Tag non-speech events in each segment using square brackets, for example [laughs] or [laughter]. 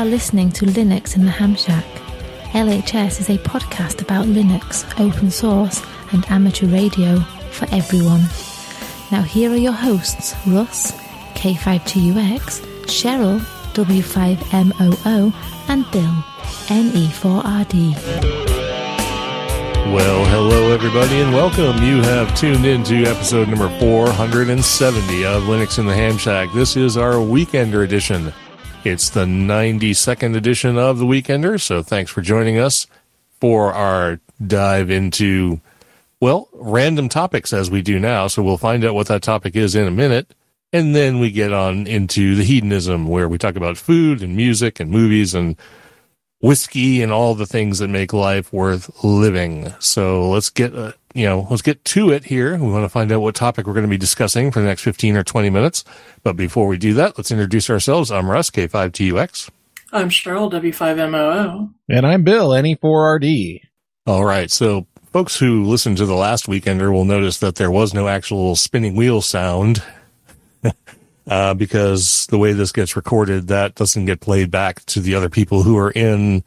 Are listening to Linux in the Ham Shack. LHS is a podcast about Linux, open source, and amateur radio for everyone. Now, here are your hosts Russ, K5TUX, Cheryl, W5MOO, and Bill, E NE4RD. Well, hello everybody and welcome. You have tuned in to episode number 470 of Linux in the Ham Shack. This is our Weekender edition. It's the 92nd edition of the Weekender, so thanks for joining us for our dive into, well, random topics as we do now. So we'll find out what that topic is in a minute. And then we get on into the hedonism where we talk about food and music and movies and whiskey and all the things that make life worth living. So let's get, uh, you know, let's get to it here. We want to find out what topic we're going to be discussing for the next 15 or 20 minutes. But before we do that, let's introduce ourselves. I'm Russ, K5TUX. I'm Cheryl, W5MOO. And I'm Bill, E NE4RD. All right. So folks who listened to the last weekender will notice that there was no actual spinning wheel sound. [laughs] Uh, because the way this gets recorded, that doesn't get played back to the other people who are in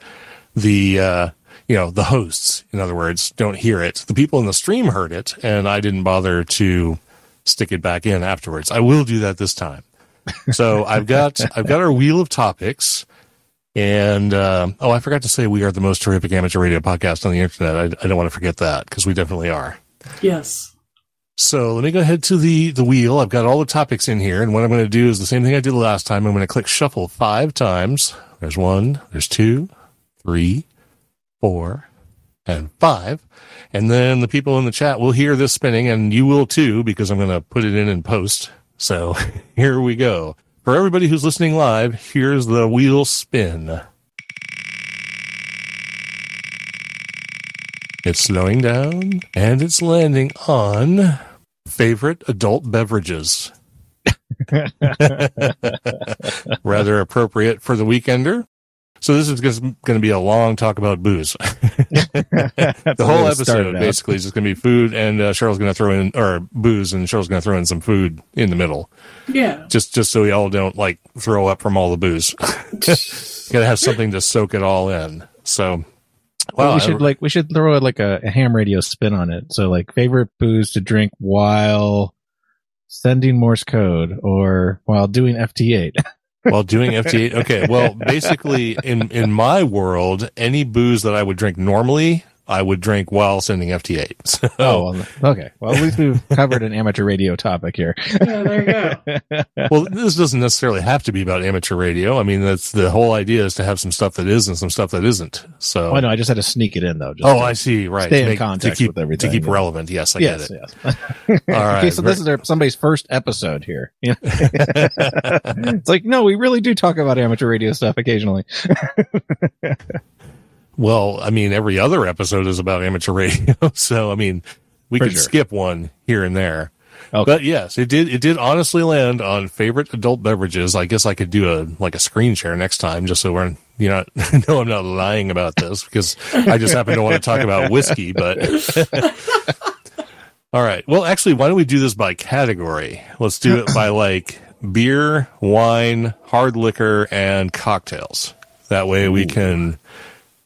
the, uh, you know, the hosts, in other words, don't hear it. The people in the stream heard it, and I didn't bother to stick it back in afterwards. I will do that this time. So [laughs] I've got, I've got our wheel of topics. And, uh, oh, I forgot to say we are the most terrific amateur radio podcast on the internet. I, I don't want to forget that because we definitely are. Yes. So let me go ahead to the, the wheel. I've got all the topics in here. And what I'm going to do is the same thing I did last time. I'm going to click shuffle five times. There's one, there's two, three, four, and five. And then the people in the chat will hear this spinning and you will too, because I'm going to put it in and post. So [laughs] here we go. For everybody who's listening live, here's the wheel spin. It's slowing down and it's landing on favorite adult beverages. [laughs] [laughs] Rather appropriate for the weekender. So this is just going to be a long talk about booze. [laughs] the whole episode basically is just going to be food, and uh, Cheryl's going to throw in or booze, and Cheryl's going to throw in some food in the middle, Yeah. just just so we all don't like throw up from all the booze. [laughs] Got to have something to soak it all in. So, Well, we I- should like we should throw like a, a ham radio spin on it. So like favorite booze to drink while sending Morse code or while doing FT8. [laughs] while doing FT8. Okay, well, basically, in in my world, any booze that I would drink normally, I would drink while sending FT8. [laughs] So, oh, well, okay. Well, at least we've covered an amateur radio topic here. [laughs] Yeah, there you go. [laughs] well, this doesn't necessarily have to be about amateur radio. I mean, that's the whole idea is to have some stuff that is and some stuff that isn't. So, Well, no, I just had to sneak it in though. Just oh, I see. Right, stay to in context to keep with everything, to keep yeah. relevant. Yes, I yes, get it. yes. All right, okay, so very- this is our, somebody's first episode here. It's like, no, we really do talk about amateur radio stuff occasionally. Well, I mean, every other episode is about amateur [laughs] radio, so I mean, we For could sure. skip one here and there. Okay. But yes, it did. It did honestly land on favorite adult beverages. I guess I could do a like a screen share next time, just so we're you know, [laughs] no, I'm not lying about this because I just happen to want to talk about whiskey. But [laughs] all right, well, actually, why don't we do this by category? Let's do it by like beer, wine, hard liquor, and cocktails. That way we can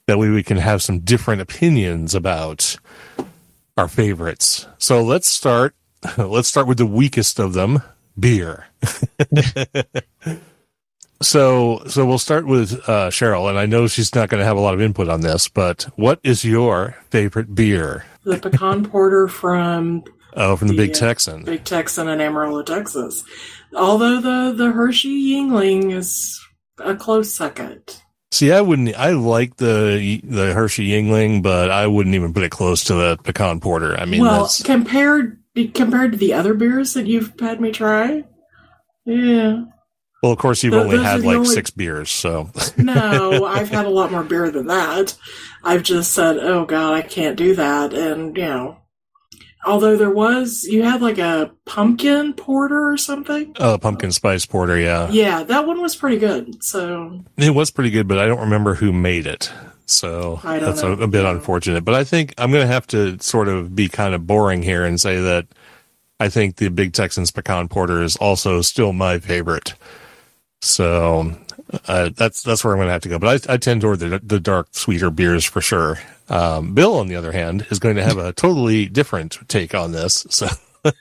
that way we can have some different opinions about our favorites. So let's start [laughs] let's start with the weakest of them, beer. [laughs] so so we'll start with uh, Cheryl, and I know she's not going to have a lot of input on this, but what is your favorite beer? The pecan porter from Oh, from the Big Texan. Big Texan in Amarillo, Texas. Although the, the Hershey Yuengling is a close second. See, I wouldn't. I like the the Hershey Yuengling, but I wouldn't even put it close to the pecan porter. I mean, well, that's compared compared to the other beers that you've had me try, yeah. Well, of course, you've Th- only had like only- six beers, so No, I've had a lot more beer than that. I've just said, "Oh God, I can't do that," and you know. Although there was, you had like a pumpkin porter or something. uh, pumpkin spice porter. Yeah, Yeah, that one was pretty good. So it was pretty good, but I don't remember who made it. So that's a, a bit unfortunate. But I think I'm going to have to sort of be kind of boring here and say that I think the Big Texans pecan porter is also still my favorite. So uh, that's that's where I'm going to have to go. But I, I tend toward the, the dark, sweeter beers for sure. Um, Bill, on the other hand, is going to have a totally different take on this. So [laughs]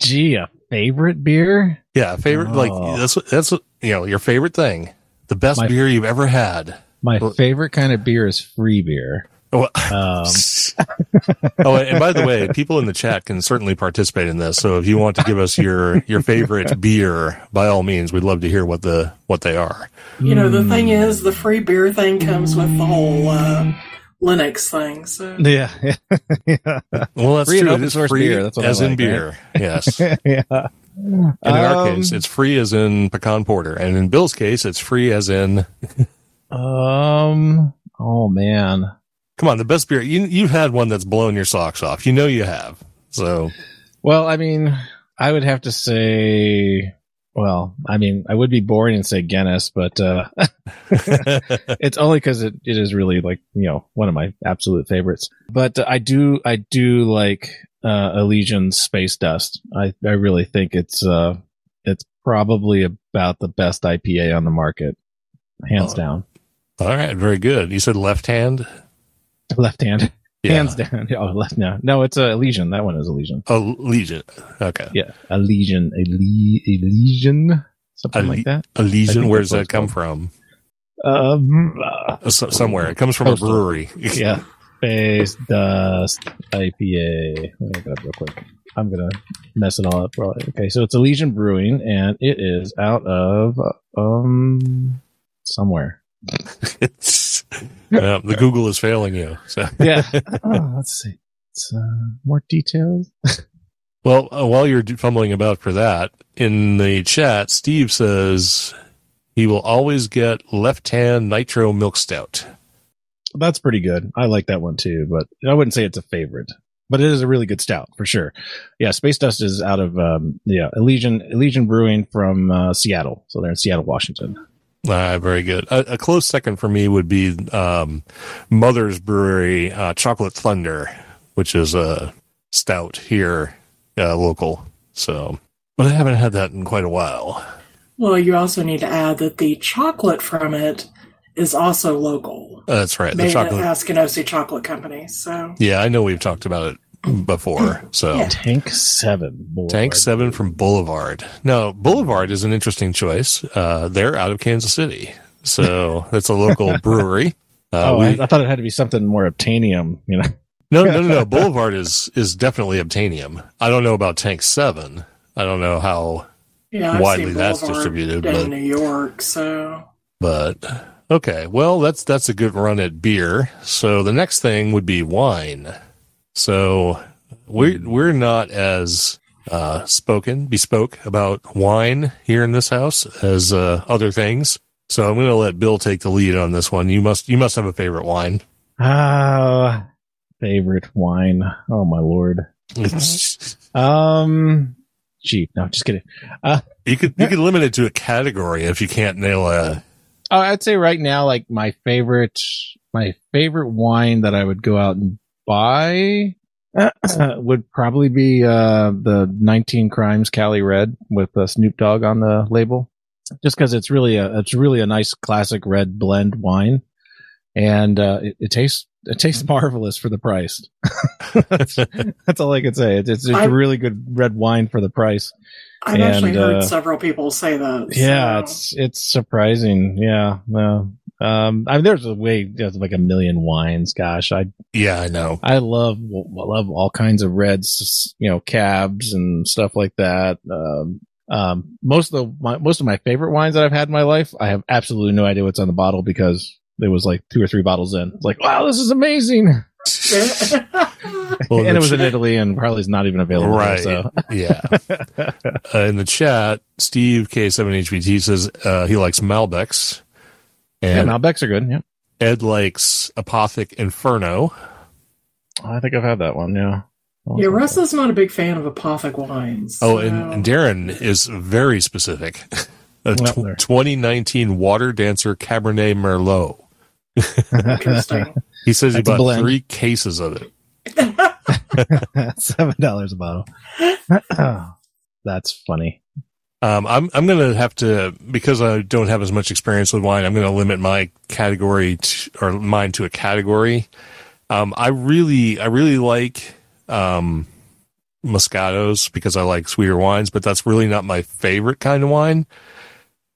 Gee, a favorite beer? yeah, favorite Oh. like that's what- that's what, you know your favorite thing, the best My- beer you've ever had. My favorite kind of beer is free beer. Oh, Um, [laughs] oh, and by the way, people in the chat can certainly participate in this. So if you want to give us your your favorite [laughs] beer, by all means, we'd love to hear what the what they are. you know, the thing is, the free beer thing comes with the whole uh, Linux thing. So yeah, [laughs] yeah, Well, that's Free true. open It is source free beer, that's what I as in like, beer. Yes. And yeah. in our Um, case, it's free as in pecan porter, and in Bill's case, it's free as in. Um. Oh man. Come on, the best beer. You you've had one that's blown your socks off. You know you have. So Well, I mean, I would have to say. Well, I mean, I would be boring and say Guinness, but uh, [laughs] it's only because it, it is really like you know one of my absolute favorites. But uh, I do I do like uh, Elysian Space Dust. I I really think it's uh it's probably about the best IPA on the market, hands Oh. down. all right, very good. You said left hand. [laughs] Left hand, Yeah. hands down. [laughs] Oh, left now. No, it's a Elysian. That one is Elysian. Legion. Okay. Yeah, a Elysian, Ele- Elysian, something Ale- like that. A Legion. Where does that come from? Um, uh, so- somewhere. It comes from a brewery. [laughs] yeah, Space Dust IPA. Let me look up real quick. I'm gonna mess it all up. Probably. Okay, so it's Elysian Brewing, and it is out of uh, um somewhere. [laughs] It's, the Google is failing you. So, Yeah. [laughs] oh, let's see. It's, uh, more details. [laughs] well, uh, while you're fumbling about for that, in the chat, Steve says he will always get left hand nitro milk stout. That's pretty good. I like that one too, but I wouldn't say it's a favorite. But it is a really good stout for sure. Yeah, Space Dust is out of um, yeah Elysian Elysian Brewing from uh, Seattle, so they're in Seattle, Washington. Ah, very good. A, a close second for me would be um, Mother's Brewery uh, Chocolate Thunder, which is a stout here, uh, local. So, but I haven't had that in quite a while. Well, you also need to add that the chocolate from it is also local. Uh, that's right. The Made chocolate. at Askinosie Chocolate Company. So Yeah, I know we've talked about it before. So Yeah. Tank Seven. Boulevard. Tank Seven from Boulevard. Now, Boulevard is an interesting choice. Uh, they're out of Kansas City, so [laughs] that's a local brewery. Uh, Oh, we- I, I thought it had to be something more obtainium. You know. no, no, no, no. [laughs] Boulevard is is definitely obtainium. I don't know about Tank Seven. I don't know how, yeah, Widely that's distributed, in but- New York. So but okay. Well, that's that's a good run at beer. So the next thing would be wine. So we're we're not as uh, spoken, bespoke about wine here in this house as uh, other things. So I'm going to let Bill take the lead on this one. You must you must have a favorite wine. Ah, favorite wine. Oh my lord. [laughs] Um, cheap. No, just kidding. you could you could limit it to a category if you can't nail a. Oh, I'd say right now, like my favorite, my favorite wine that I would go out and buy would probably be uh, the 19 Crimes Cali Red with uh, Snoop Dogg on the label. Just because it's really a it's really a nice classic red blend wine, and uh, it, it tastes it tastes marvelous for the price. [laughs] that's, that's all I can say. It's, it's, it's I- a really good red wine for the price. I've actually heard uh, several people say that. Yeah, so- it's it's surprising. Yeah, no. Um, I mean, there's a way, there's like a million wines. Gosh, I Yeah, I know. I love I love all kinds of reds, you know, cabs and stuff like that. Um, um, most of the my, most of my favorite wines that I've had in my life, I have absolutely no idea what's on the bottle because there was like two or three bottles in. It's like, wow, this is amazing. [laughs] Well, and it was ch- in Italy, and probably is not even available. here, Right. So yeah. [laughs] Uh, in the chat, Steve K7HBT says uh, he likes Malbecs. Yeah, And Malbecs are good. Yeah, Ed likes Apothic Inferno. I think I've had that one. Yeah. yeah, Russell's not a big fan of apothic wines. Oh, so- and, and Darren is very specific. [laughs] A Well, tw- there. 2019 Water Dancer Cabernet Merlot. interesting. [laughs] He says he That's a bought three cases of it. [laughs] Seven dollars a bottle. [clears throat] That's funny. Um, I'm I'm gonna have to because I don't have as much experience with wine. I'm gonna limit my category to, or mine to a category. Um, I really I really like um, Moscatos because I like sweeter wines, but that's really not my favorite kind of wine.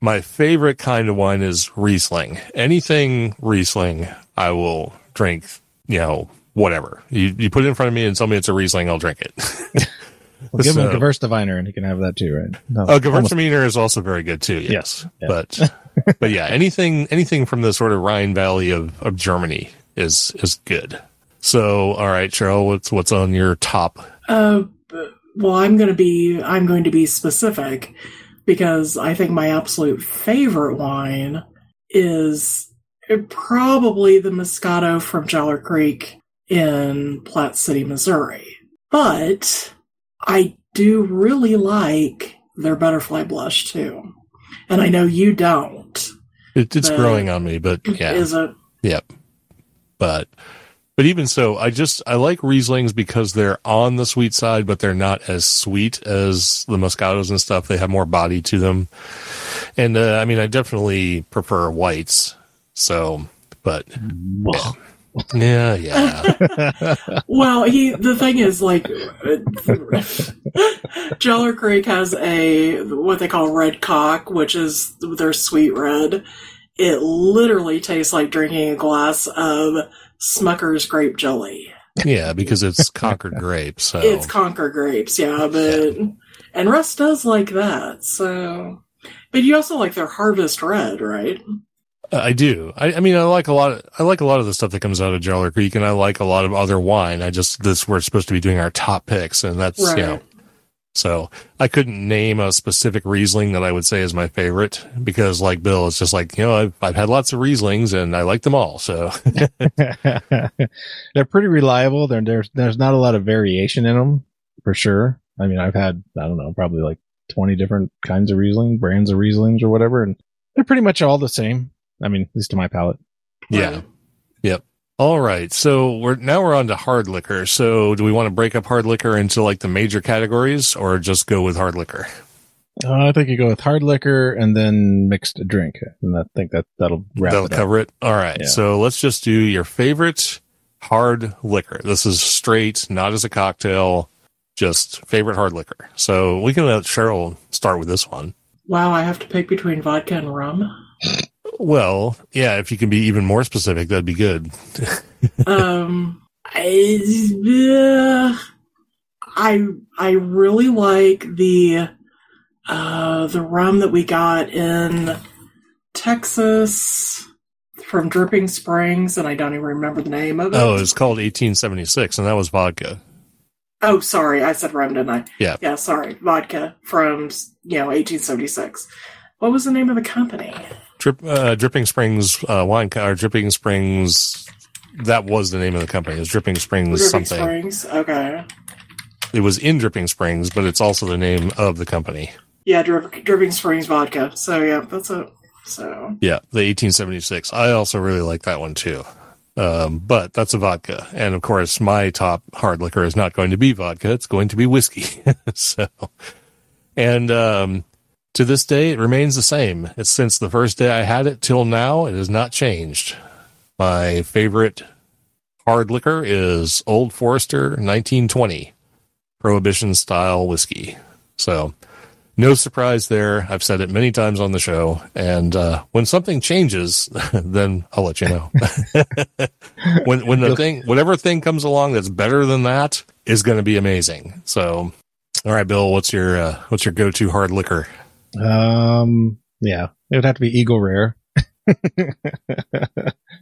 My favorite kind of wine is Riesling. Anything Riesling, I will drink. You know, whatever you you put it in front of me and tell me it's a Riesling, I'll drink it. [laughs] Well, give him So- a Gewürztraminer, and he can have that too, right? No, Oh, almost- Gewürztraminer is also very good too. Yes, Yeah. but [laughs] but yeah, anything anything from the sort of Rhine Valley of, of Germany is is good. So, all right, Cheryl, what's what's on your top? Uh, well, I'm going to be I'm going to be specific because I think my absolute favorite wine is probably the Moscato from Jowler Creek in Platte City, Missouri. But I do really like their butterfly blush too. And I know you don't. It, it's growing on me, but yeah, Is it yep. But but even so, I just I like Rieslings because they're on the sweet side, but they're not as sweet as the Moscatos and stuff. They have more body to them, and uh, I mean, I definitely prefer whites. So, but yeah, yeah. Yeah. [laughs] well, he the thing is like Jeller Creek has a what they call red cock, which is their sweet red. It literally tastes like drinking a glass of Smucker's grape jelly. Yeah, because it's Concord grapes. So It's Concord grapes, yeah, but and Russ does like that. So, but you also like their Harvest Red, right? I do. I, I mean, I like a lot. Of, I like a lot of the stuff that comes out of Jeller Creek, and I like a lot of other wine. I just this we're supposed to be doing our top picks, and that's Right. you know. So I couldn't name a specific Riesling that I would say is my favorite because, like Bill, it's just like you know I've I've had lots of Rieslings and I like them all. So [laughs] They're pretty reliable. They're, there's there's not a lot of variation in them for sure. I mean, I've had I don't know probably like twenty different kinds of Riesling, brands of Rieslings or whatever, and they're pretty much all the same. I mean, at least to my palate. yeah, Right. yep. All right, so we're now we're on to hard liquor. So do we want to break up hard liquor into like the major categories, or just go with hard liquor? Uh, I think you go with hard liquor and then mixed drink, and I think that that'll wrap That'll it up. cover it. All right. Yeah. So let's just do your favorite hard liquor. This is straight, not as a cocktail, just favorite hard liquor. So we can let Cheryl start with this one. Wow, I have to pick between vodka and rum. Well, yeah, if you can be even more specific, that'd be good. [laughs] um, I, I I really like the uh the rum that we got in Texas from Dripping Springs, and I don't even remember the name of it. Oh, it's called 1876, and that was vodka. Oh, sorry, I said rum, didn't I? Yeah. Yeah, sorry, vodka from you know 1876. What was the name of the company? Drip, uh, Dripping Springs uh, wine, co- or Dripping Springs. That was the name of the company. It was Dripping Springs Dripping something. Springs. Okay. It was in Dripping Springs, but it's also the name of the company. Yeah, Drip, Dripping Springs vodka. So yeah, that's it. So Yeah, the 1876. I also really like that one too. Um, but that's a vodka. And of course, my top hard liquor is not going to be vodka. It's going to be whiskey. [laughs] so, and, um, to this day, it remains the same. It's since the first day I had it till now. It has not changed. My favorite hard liquor is Old Forester 1920 prohibition style whiskey. So, no surprise there. I've said it many times on the show. And uh, when something changes, [laughs] then I'll let you know. [laughs] when when the thing, whatever thing comes along that's better than that, is going to be amazing. So, all right, Bill, what's your uh, what's your go to hard liquor? Um, yeah, it would have to be Eagle Rare. [laughs]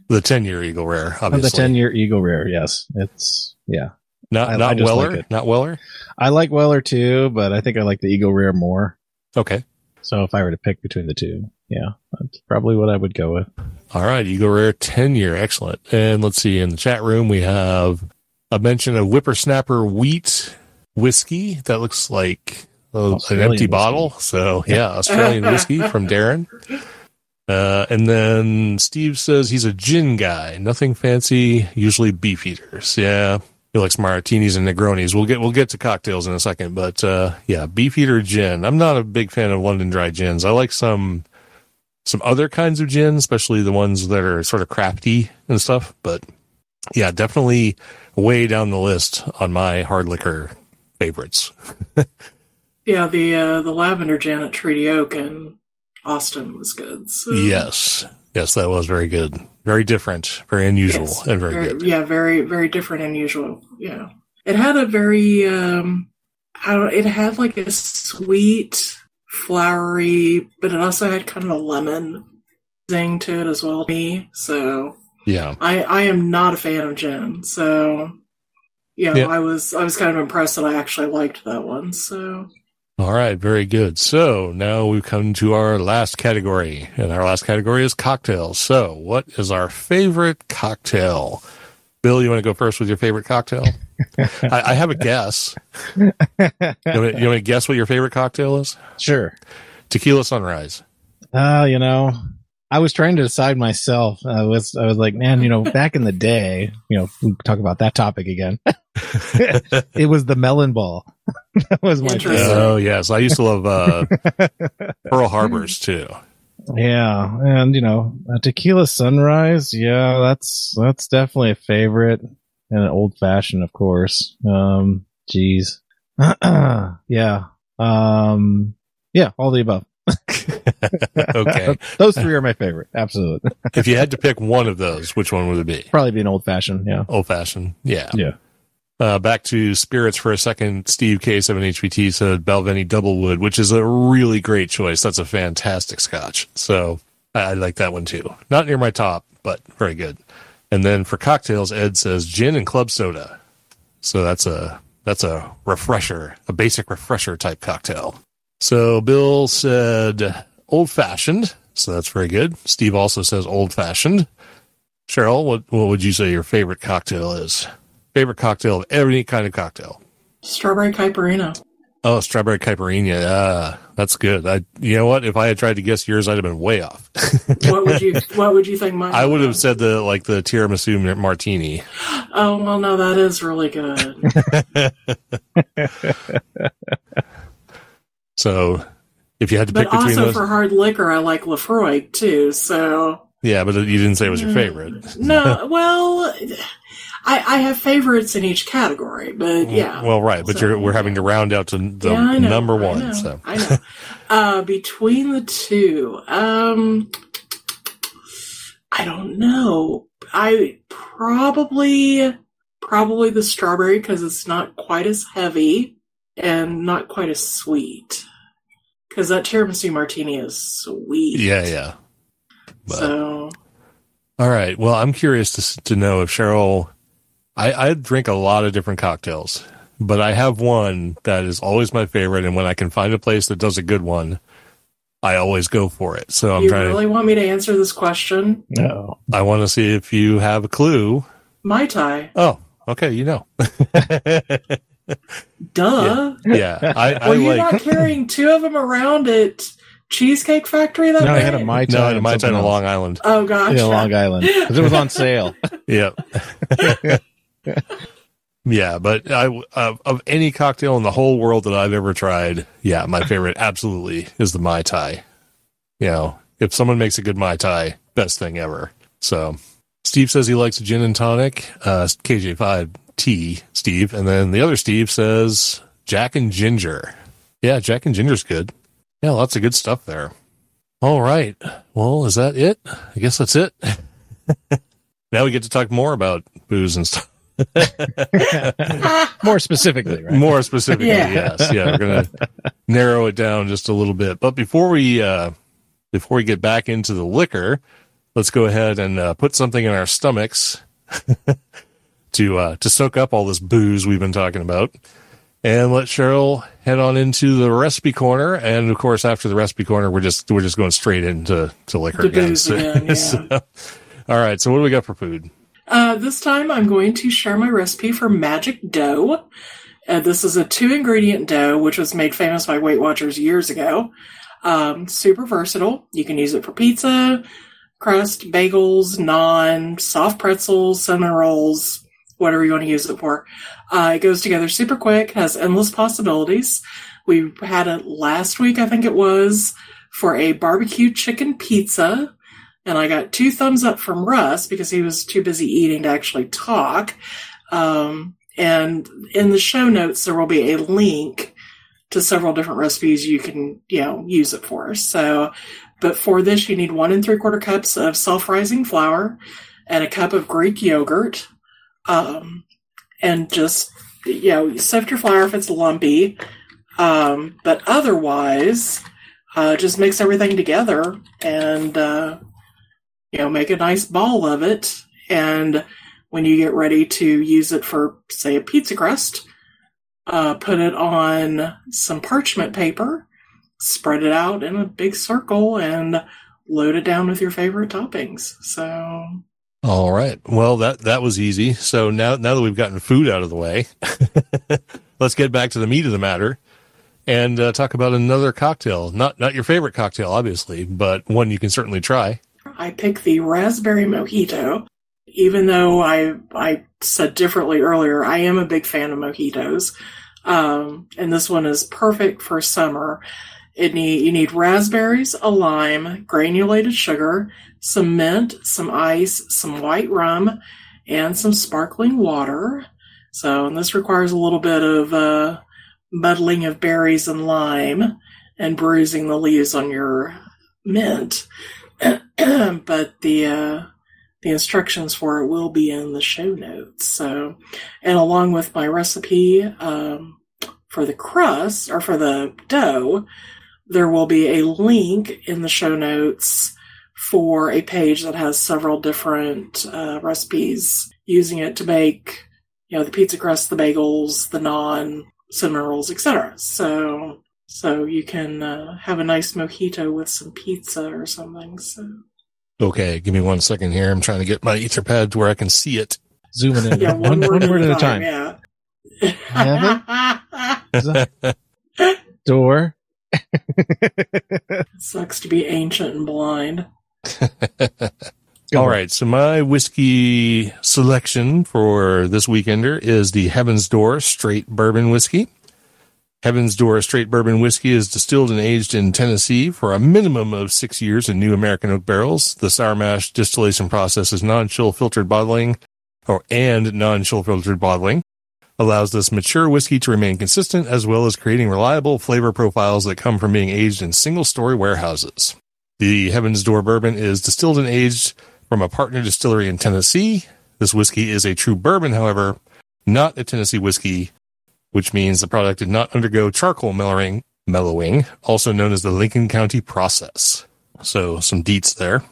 The 10 year Eagle Rare, obviously. the 10 year Eagle Rare. Yes. It's, yeah. not I- I not just Weller. like not Weller. I like Weller too, but I think I like the Eagle Rare more. Okay. So if I were to pick between the two, yeah, that's probably what I would go with. All right. Eagle Rare 10 year. Excellent. And let's see. In the chat room, we have a mention of Whippersnapper wheat whiskey that looks like an empty whiskey. bottle. So, yeah, [laughs] Australian whiskey from Darren. Uh, and then Steve says he's a gin guy. Nothing fancy, usually Beefeaters. Yeah. He likes martinis and Negronis. We'll get we'll get to cocktails in a second, but uh, yeah, Beefeater gin. I'm not a big fan of London dry gins. I like some some other kinds of gin, especially the ones that are sort of crafty and stuff. But yeah, definitely way down the list on my hard liquor favorites. [laughs] Yeah, the uh, the lavender Janet Treaty Oak in Austin was good. So. Yes, yes, that was very good, very different, very unusual, Yes, and very, good. Yeah, very very different and unusual. Yeah, it had a very um, I don't. It had like a sweet, flowery, but it also had kind of a lemon zing to it as well. Me, so Yeah, I I am not a fan of gin. So yeah, Yeah. I was I was kind of impressed that I actually liked that one. So All right, very good. So now we've come to our last category, and our last category is cocktails. So, what is our favorite cocktail? Bill, you want to go first with your favorite cocktail? [laughs] I, I have a guess. You want, me, you want to guess what your favorite cocktail is? Sure. Tequila Sunrise. Uh, you know, I was trying to decide myself. I was, I was like, man, you know, back in the day, you know, we talk about that topic again. [laughs] it was the melon ball. That was my Interesting. favorite. Oh yes, I used to love uh, [laughs] Pearl Harbors too. Yeah, and you know, a tequila sunrise. Yeah, that's that's definitely a favorite, and an old fashioned, of course. Um, geez, [clears throat] yeah, um, yeah, all the above. [laughs] Okay, [laughs] Those three are my favorite. Absolutely, if you had to pick one of those, which one would it be? probably be an old fashioned. Yeah, Old fashioned. Yeah. yeah. Uh, back to spirits for a second. Steve K7HBT said Balvenie Doublewood, which is a really great choice. That's a fantastic scotch. So I, I like that one too. Not near my top, but very good. And then for cocktails, Ed says gin and club soda. So that's a that's a refresher, a basic refresher type cocktail. So Bill said old fashioned. So that's very good. Steve also says old fashioned. Cheryl, what what would you say your favorite cocktail is? Favorite cocktail of any kind of cocktail? strawberry caipirinha. Oh, strawberry caipirinha. Ah, that's good. I, you know what? If I had tried to guess yours, I'd have been way off. [laughs] What would you What would you think mine? I would have said the like the tiramisu martini. Oh well, no, that is really good. [laughs] So, if you had to but pick between also those, for hard liquor, I like Lefroy too. So yeah, but you didn't say it was your Mm, favorite. No, [laughs] well, I I have favorites in each category, but yeah. Well, right, but So, you're we're having to round out to the Yeah, I know, number I one. know, So, I know. [laughs] Uh, between the two, um, I don't know. I probably probably the strawberry because it's not quite as heavy and not quite as sweet. Because that tiramisu martini is sweet. yeah, yeah. But, So all right. Well, I'm curious to to know if Cheryl. I I drink a lot of different cocktails, but I have one that is always my favorite, and when I can find a place that does a good one, I always go for it. So I'm you trying. really want me to answer this question? No, I want to see if you have a clue. Mai Tai. Oh, okay. You know. [laughs] Duh. yeah, I, I Were you like. not carrying two of them around at Cheesecake Factory that no, I day? had a my No, time. it might something on. Long Island. Oh gosh. Yeah, Long Island because it was on sale. [laughs] Yep. [laughs] [laughs] yeah, but I uh, of any cocktail in the whole world that I've ever tried, yeah, my favorite absolutely is the mai tai. You know, if someone makes a good mai tai, best thing ever. So, Steve says he likes gin and tonic, uh, KJ5T, Steve, and then the other Steve says Jack and Ginger. Yeah, Jack and Ginger's good. Yeah, lots of good stuff there. All right. Well, is that it? I guess that's it. [laughs] now we get to talk more about booze and stuff. [laughs] More specifically, right? More specifically, Yeah. yes. Yeah, we're gonna narrow it down just a little bit. But before we uh before we get back into the liquor, let's go ahead and uh, put something in our stomachs [laughs] to uh, to soak up all this booze we've been talking about. And let Cheryl head on into the recipe corner. And of course, after the recipe corner, we're just we're just going straight into to liquor The again. booze [laughs] again, yeah. so- all right. So what do we got for food? Uh, this time I'm going to share my recipe for magic dough. Uh, this is a two ingredient dough, which was made famous by Weight Watchers years ago. Um, super versatile. You can use it for pizza, crust, bagels, naan, soft pretzels, cinnamon rolls, whatever you want to use it for. Uh, it goes together super quick, has endless possibilities. We had it last week, I think it was, for a barbecue chicken pizza and I got two thumbs up from Russ because he was too busy eating to actually talk. Um, and in the show notes, there will be a link to several different recipes you can, you know, use it for. So, but for this, you need one and three quarter cups of self-rising flour and a cup of Greek yogurt. Um, and just, you know, sift your flour if it's lumpy. Um, but otherwise, uh, just mix everything together and, uh, you know, make a nice ball of it. And when you get ready to use it for, say, a pizza crust, uh, put it on some parchment paper, spread it out in a big circle, and load it down with your favorite toppings. So, All right. Well, that that was easy. So now now that we've gotten food out of the way, [laughs] let's get back to the meat of the matter and uh, talk about another cocktail. Not not your favorite cocktail, obviously, but one you can certainly try. I picked the raspberry mojito. Even though I I said differently earlier, I am a big fan of mojitos, um, and this one is perfect for summer. It need you need raspberries, a lime, granulated sugar, some mint, some ice, some white rum, and some sparkling water. So, and this requires a little bit of uh, muddling of berries and lime, and bruising the leaves on your mint. [clears throat] but the uh, the instructions for it will be in the show notes. So, and along with my recipe um, for the crust or for the dough, there will be a link in the show notes for a page that has several different uh, recipes using it to make, you know, the pizza crust, the bagels, the naan, cinnamon rolls, etc. So, so you can uh, have a nice mojito with some pizza or something. So. Okay, give me one second here. I'm trying to get my Etherpad to where I can see it. Zooming in. [laughs] Yeah, one, one word at a time. Yeah. [laughs] [laughs] Door. Sucks to be ancient and blind. All right, so my whiskey selection for this weekender is the Heaven's Door Straight Bourbon Whiskey. Heaven's Door Straight Bourbon Whiskey is distilled and aged in Tennessee for a minimum of six years in new American oak barrels. The sour mash distillation process is non-chill filtered bottling, or and non-chill filtered bottling allows this mature whiskey to remain consistent as well as creating reliable flavor profiles that come from being aged in single-story warehouses. The Heaven's Door bourbon is distilled and aged from a partner distillery in Tennessee. This whiskey is a true bourbon, however, not a Tennessee whiskey, which means the product did not undergo charcoal mellowing, mellowing, also known as the Lincoln County process. So some deets there.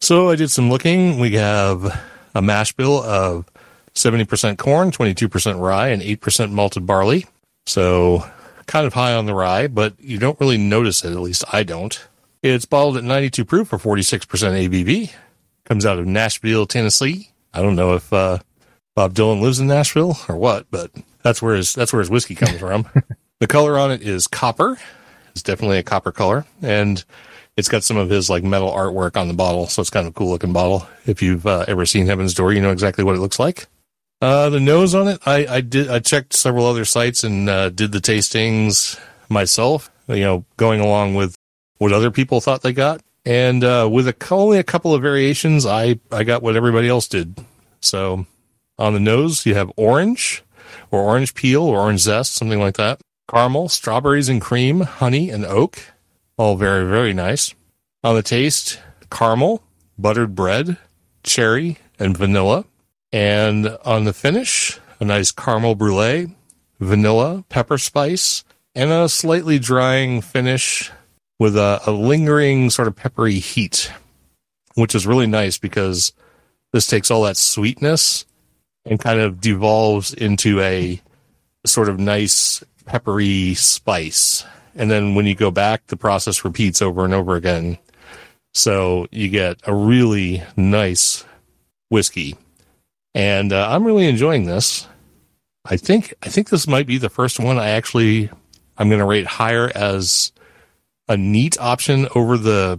So I did some looking. We have a mash bill of 70% corn, 22% rye, and 8% malted barley. So kind of high on the rye, but you don't really notice it. At least I don't. It's bottled at 92 proof for 46% ABV. Comes out of Nashville, Tennessee. I don't know if uh, Bob Dylan lives in Nashville or what, but that's where his that's where his whiskey comes from. [laughs] the color on it is copper. It's definitely a copper color, and it's got some of his like metal artwork on the bottle, so it's kind of a cool looking bottle. If you've uh, ever seen Heaven's Door, you know exactly what it looks like. Uh, the nose on it, I, I did I checked several other sites and uh, did the tastings myself. You know, going along with what other people thought they got, and uh, with a, only a couple of variations, I I got what everybody else did. So on the nose, you have orange, or orange peel, or orange zest, something like that. Caramel, strawberries and cream, honey, and oak. All very, very nice. On the taste, caramel, buttered bread, cherry, and vanilla. And on the finish, a nice caramel brulee, vanilla, pepper spice, and a slightly drying finish with a, a lingering sort of peppery heat. which is really nice because this takes all that sweetness and kind of devolves into a sort of nice peppery spice. And then when you go back, the process repeats over and over again. So you get a really nice whiskey. And uh, I'm really enjoying this. I think I think this might be the first one I actually I'm going to rate higher as a neat option over the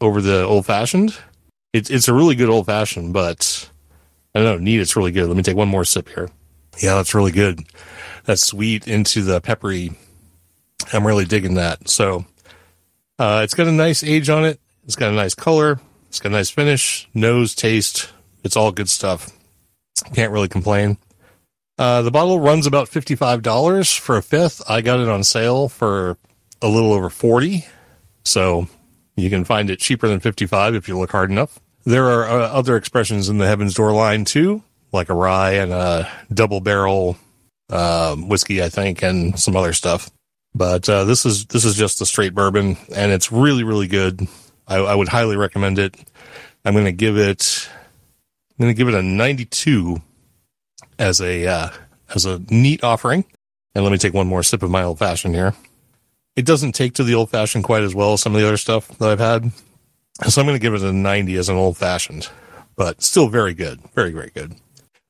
over the old fashioned. It's it's a really good old fashioned, but I don't know, neat. It's really good. Let me take one more sip here. Yeah, that's really good. That sweet into the peppery. I'm really digging that. So, uh, it's got a nice age on it. It's got a nice color. It's got a nice finish, nose, taste. It's all good stuff. Can't really complain. Uh, the bottle runs about $55 for a fifth. I got it on sale for a little over 40. So you can find it cheaper than 55 if you look hard enough. There are uh, other expressions in the Heaven's Door line too, like a rye and a double barrel uh, whiskey, I think, and some other stuff. But uh, this is this is just a straight bourbon, and it's really really good. I, I would highly recommend it. I'm going to give it I'm going to give it a 92 as a uh, as a neat offering. And let me take one more sip of my old fashioned here. It doesn't take to the old fashioned quite as well as some of the other stuff that I've had. So I'm going to give it a 90 as an old fashioned, but still very good. Very, very good.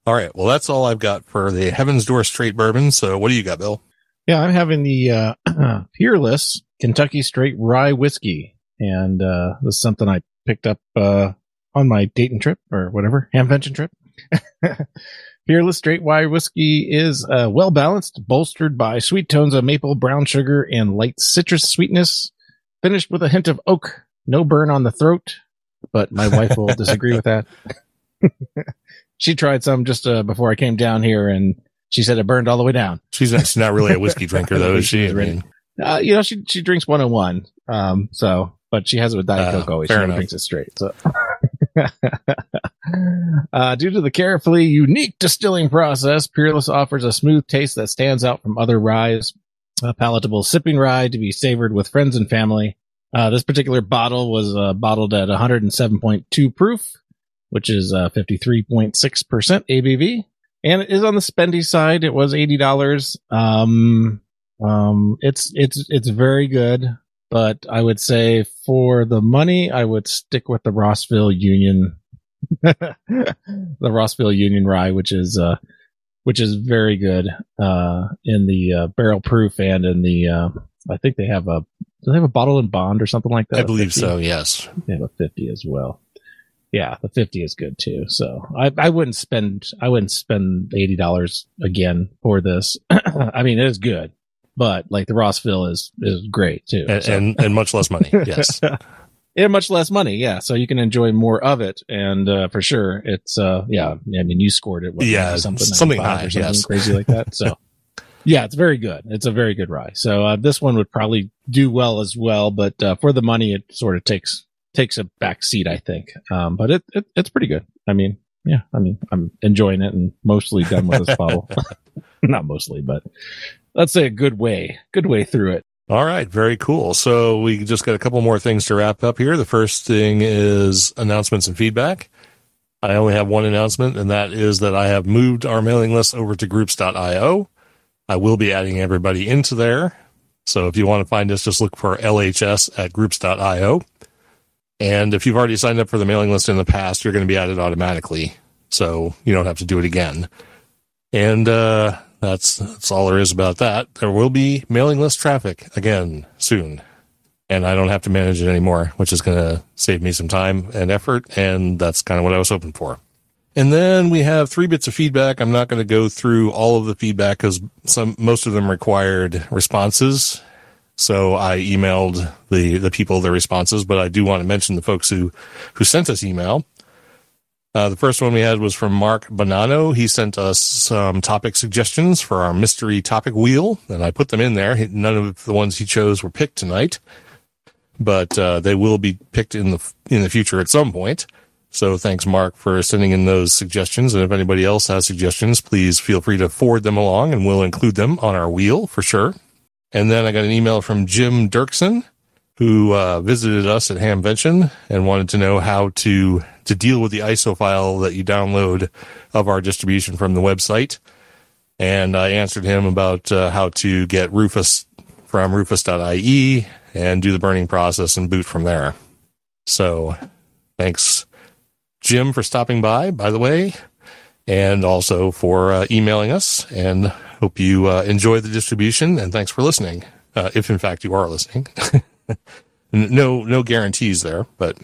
All right. Well, that's all I've got for the Heaven's Door Straight Bourbon. So what do you got, Bill? Yeah, I'm having the uh, [clears throat] Peerless Kentucky Straight Rye Whiskey. And uh, this is something I picked up uh, on my Dayton trip or whatever, Hamvention trip. [laughs] Peerless Straight Rye Whiskey is uh, well balanced, bolstered by sweet tones of maple, brown sugar, and light citrus sweetness, finished with a hint of oak. No burn on the throat, but my wife will disagree with that. [laughs] she tried some just uh, before I came down here, and she said it burned all the way down. She's not, she's not really a whiskey drinker, though, is she? Uh, you know, she she drinks 101. Um, so, but she has it with Diet Uh, Coke always. She enough. drinks it straight. So, [laughs] uh, due to the carefully unique distilling process, Peerless offers a smooth taste that stands out from other ryes. A palatable sipping rye to be savored with friends and family. Uh, this particular bottle was uh, bottled at 107.2 proof, which is uh, 53.6% ABV. And it is on the spendy side. It was $80. Um, um, it's, it's, it's very good, but I would say for the money, I would stick with the Rossville Union, [laughs] the Rossville Union rye, which is, uh, which is very good, uh, in the, uh, barrel proof and in the, uh, I think they have a, do they have a bottled in bond or something like that? I believe 50? so, yes. They have a 50 as well. Yeah, the 50 is good too. So I, I wouldn't spend, I wouldn't spend $80 again for this. [clears throat] I mean, it is good, but like the Rossville is, is great too. And, So- and, and much less money, [laughs] yes. and much less money. Yeah. So you can enjoy more of it. And, uh, for sure it's, uh, yeah, I mean, you scored it. what, Yeah, something, something high, or something yes. crazy like that. So [laughs] yeah, it's very good. It's a very good rye. So, uh, this one would probably do well as well, but, uh, for the money, it sort of takes, takes a back seat, I think. Um, but it, it, it's pretty good. I mean, yeah, I mean, I'm enjoying it and mostly done with this [laughs] bottle. [laughs] Not mostly, but let's say a good way, good way through it. All right, very cool. So we just got a couple more things to wrap up here. The first thing is announcements and feedback. I only have one announcement, and that is that I have moved our mailing list over to groups.io. I will be adding everybody into there. So if you want to find us, just look for LHS at groups.io. And if you've already signed up for the mailing list in the past, you're going to be added automatically. So you don't have to do it again. And uh, that's that's all there is about that. There will be mailing list traffic again soon, and I don't have to manage it anymore, which is going to save me some time and effort. And that's kind of what I was hoping for. And then we have three bits of feedback. I'm not going to go through all of the feedback because some most of them required responses. So I emailed the the people their responses, but I do want to mention the folks who who sent us email. Uh, the first one we had was from Mark Bonanno. He sent us some topic suggestions for our mystery topic wheel, and I put them in there. None of the ones he chose were picked tonight, but uh, they will be picked in the in the future at some point. So thanks, Mark, for sending in those suggestions. And if anybody else has suggestions, please feel free to forward them along, and we'll include them on our wheel for sure. And then I got an email from Jim Dirksen. who uh, visited us at Hamvention and wanted to know how to to deal with the ISO file that you download of our distribution from the website. And I answered him about uh, how to get Rufus from rufus.ie and do the burning process and boot from there. So thanks, Jim, for stopping by, by the way, and also for uh, emailing us. And hope you uh, enjoy the distribution. And thanks for listening, uh, if in fact you are listening. [laughs] no, no guarantees there, but.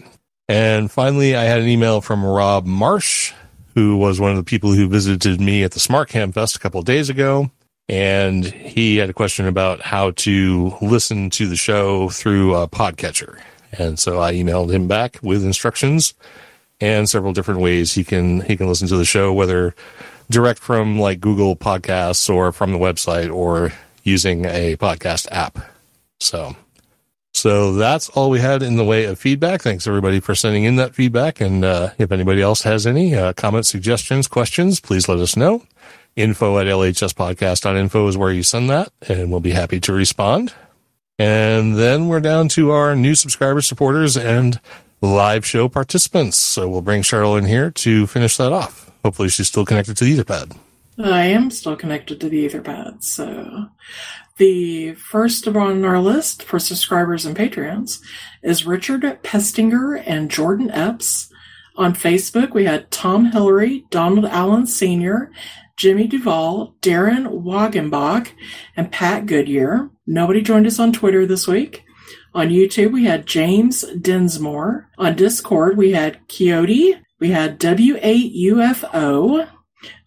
And finally, I had an email from Rob Marsh, who was one of the people who visited me at the Smart Cam Fest a couple days ago. And he had a question about how to listen to the show through a podcatcher. And so I emailed him back with instructions and several different ways he can he can listen to the show, whether direct from like Google Podcasts or from the website or using a podcast app. So so that's all we had in the way of feedback. Thanks everybody for sending in that feedback. And uh, if anybody else has any uh, comments, suggestions, questions, please let us know. Info at lhspodcast.info is where you send that, and we'll be happy to respond. And then we're down to our new subscriber supporters and live show participants. So we'll bring Cheryl in here to finish that off. Hopefully she's still connected to the Etherpad. I am still connected to the Etherpad. So the first on our list for subscribers and Patreons is Richard Pestinger and Jordan Epps. On Facebook, we had Tom Hillary, Donald Allen Sr., Jimmy Duvall, Darren Wagenbach, and Pat Goodyear. Nobody joined us on Twitter this week. On YouTube, we had James Dinsmore. On Discord, we had Coyote. We had W8UFO.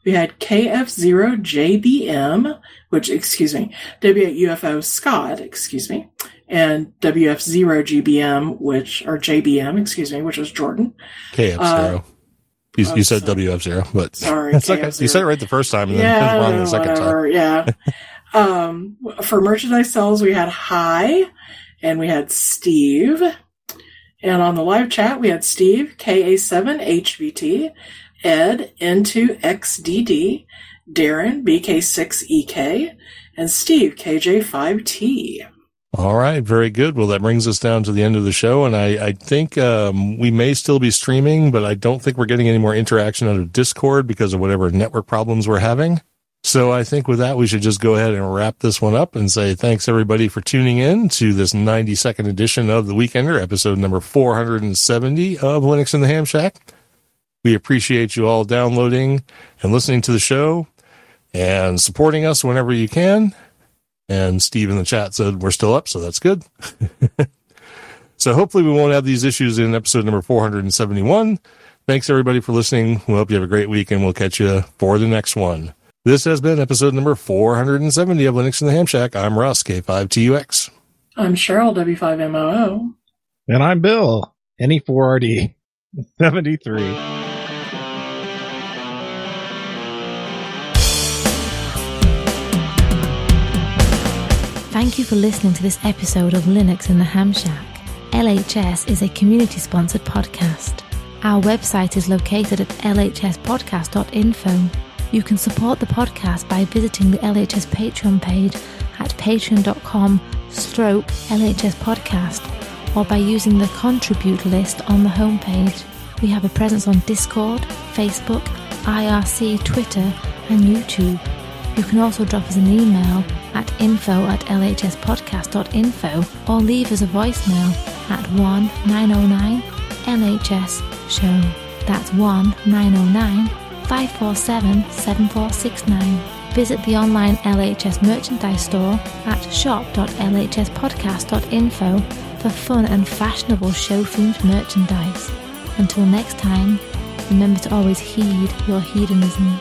We had KF0JBM, which, excuse me, W8UFO Scott, excuse me, and WF0GBM, which, or JBM, excuse me, which was Jordan. KF0. Uh, you, you said WF0, but sorry, [laughs] that's okay. You said it right the first time and yeah, then wrong the second whatever, time. Yeah. [laughs] um, for merchandise sales, we had Hi and we had Steve. And on the live chat, we had Steve, KA7HVT, Ed, N2XDD, Darren, BK6EK, and Steve, KJ5T. All right, very good. Well, that brings us down to the end of the show, and I, I think um, we may still be streaming, but I don't think we're getting any more interaction out of Discord because of whatever network problems we're having. So I think with that, we should just go ahead and wrap this one up and say thanks everybody for tuning in to this 92nd edition of the Weekender, episode number 470 of Linux in the Ham Shack. We appreciate you all downloading and listening to the show and supporting us whenever you can. And Steve in the chat said we're still up, so that's good. [laughs] so hopefully we won't have these issues in episode number 471. Thanks everybody for listening. We hope you have a great week and we'll catch you for the next one. This has been episode number 470 of Linux in the Ham Shack. I'm Russ, K5TUX. I'm Cheryl, W5MOO. And I'm Bill, NE4RD 73. Thank you for listening to this episode of Linux in the Ham Shack. LHS is a community sponsored podcast. Our website is located at lhspodcast.info. You can support the podcast by visiting the LHS Patreon page at patreon.com stroke LHS podcast or by using the contribute list on the homepage. We have a presence on Discord, Facebook, IRC, Twitter, and YouTube. You can also drop us an email at info at lhspodcast.info or leave us a voicemail at 1 909 LHS Show. That's 1 909 547 7469. Visit the online LHS merchandise store at shop.lhspodcast.info for fun and fashionable show themed merchandise. Until next time, remember to always heed your hedonism.